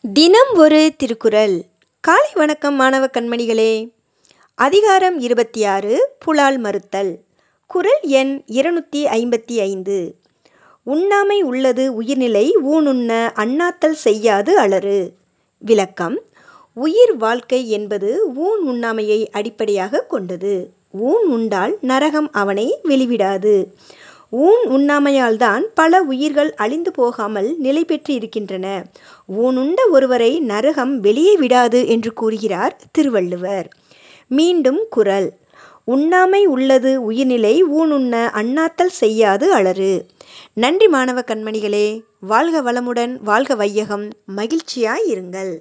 தினம் ஒரு திருக்குறள். காலை வணக்கம் மாணவ கண்மணிகளே. அதிகாரம் இருபத்தி ஆறு புலால் மறுத்தல். குறள் எண் இருநூற்றி ஐம்பத்தி ஐந்து. உண்ணாமை உள்ளது உயிர்நிலை ஊனுண்ண அண்ணாத்தல் செய்யாது அலறு. விளக்கம் உயிர் வாழ்க்கை என்பது ஊன் உண்ணாமையை அடிப்படையாக கொண்டது. ஊன் உண்டால் நரகம் அவனை வெளிவிடாது. ஊன் உண்ணாமையால்தான் பல உயிர்கள் அழிந்து போகாமல் நிலை பெற்று இருக்கின்றன ஊனுண்ட ஒருவரை நரகம் வெளியே விடாது என்று கூறுகிறார் திருவள்ளுவர். மீண்டும் குரல். உண்ணாமை உள்ளது உயிர்நிலை ஊனுண்ண அண்ணாத்தல் செய்யாது அலறு. நன்றி மாணவ கண்மணிகளே வாழ்க வளமுடன் வாழ்க வையகம். மகிழ்ச்சியாய் இருங்கள்.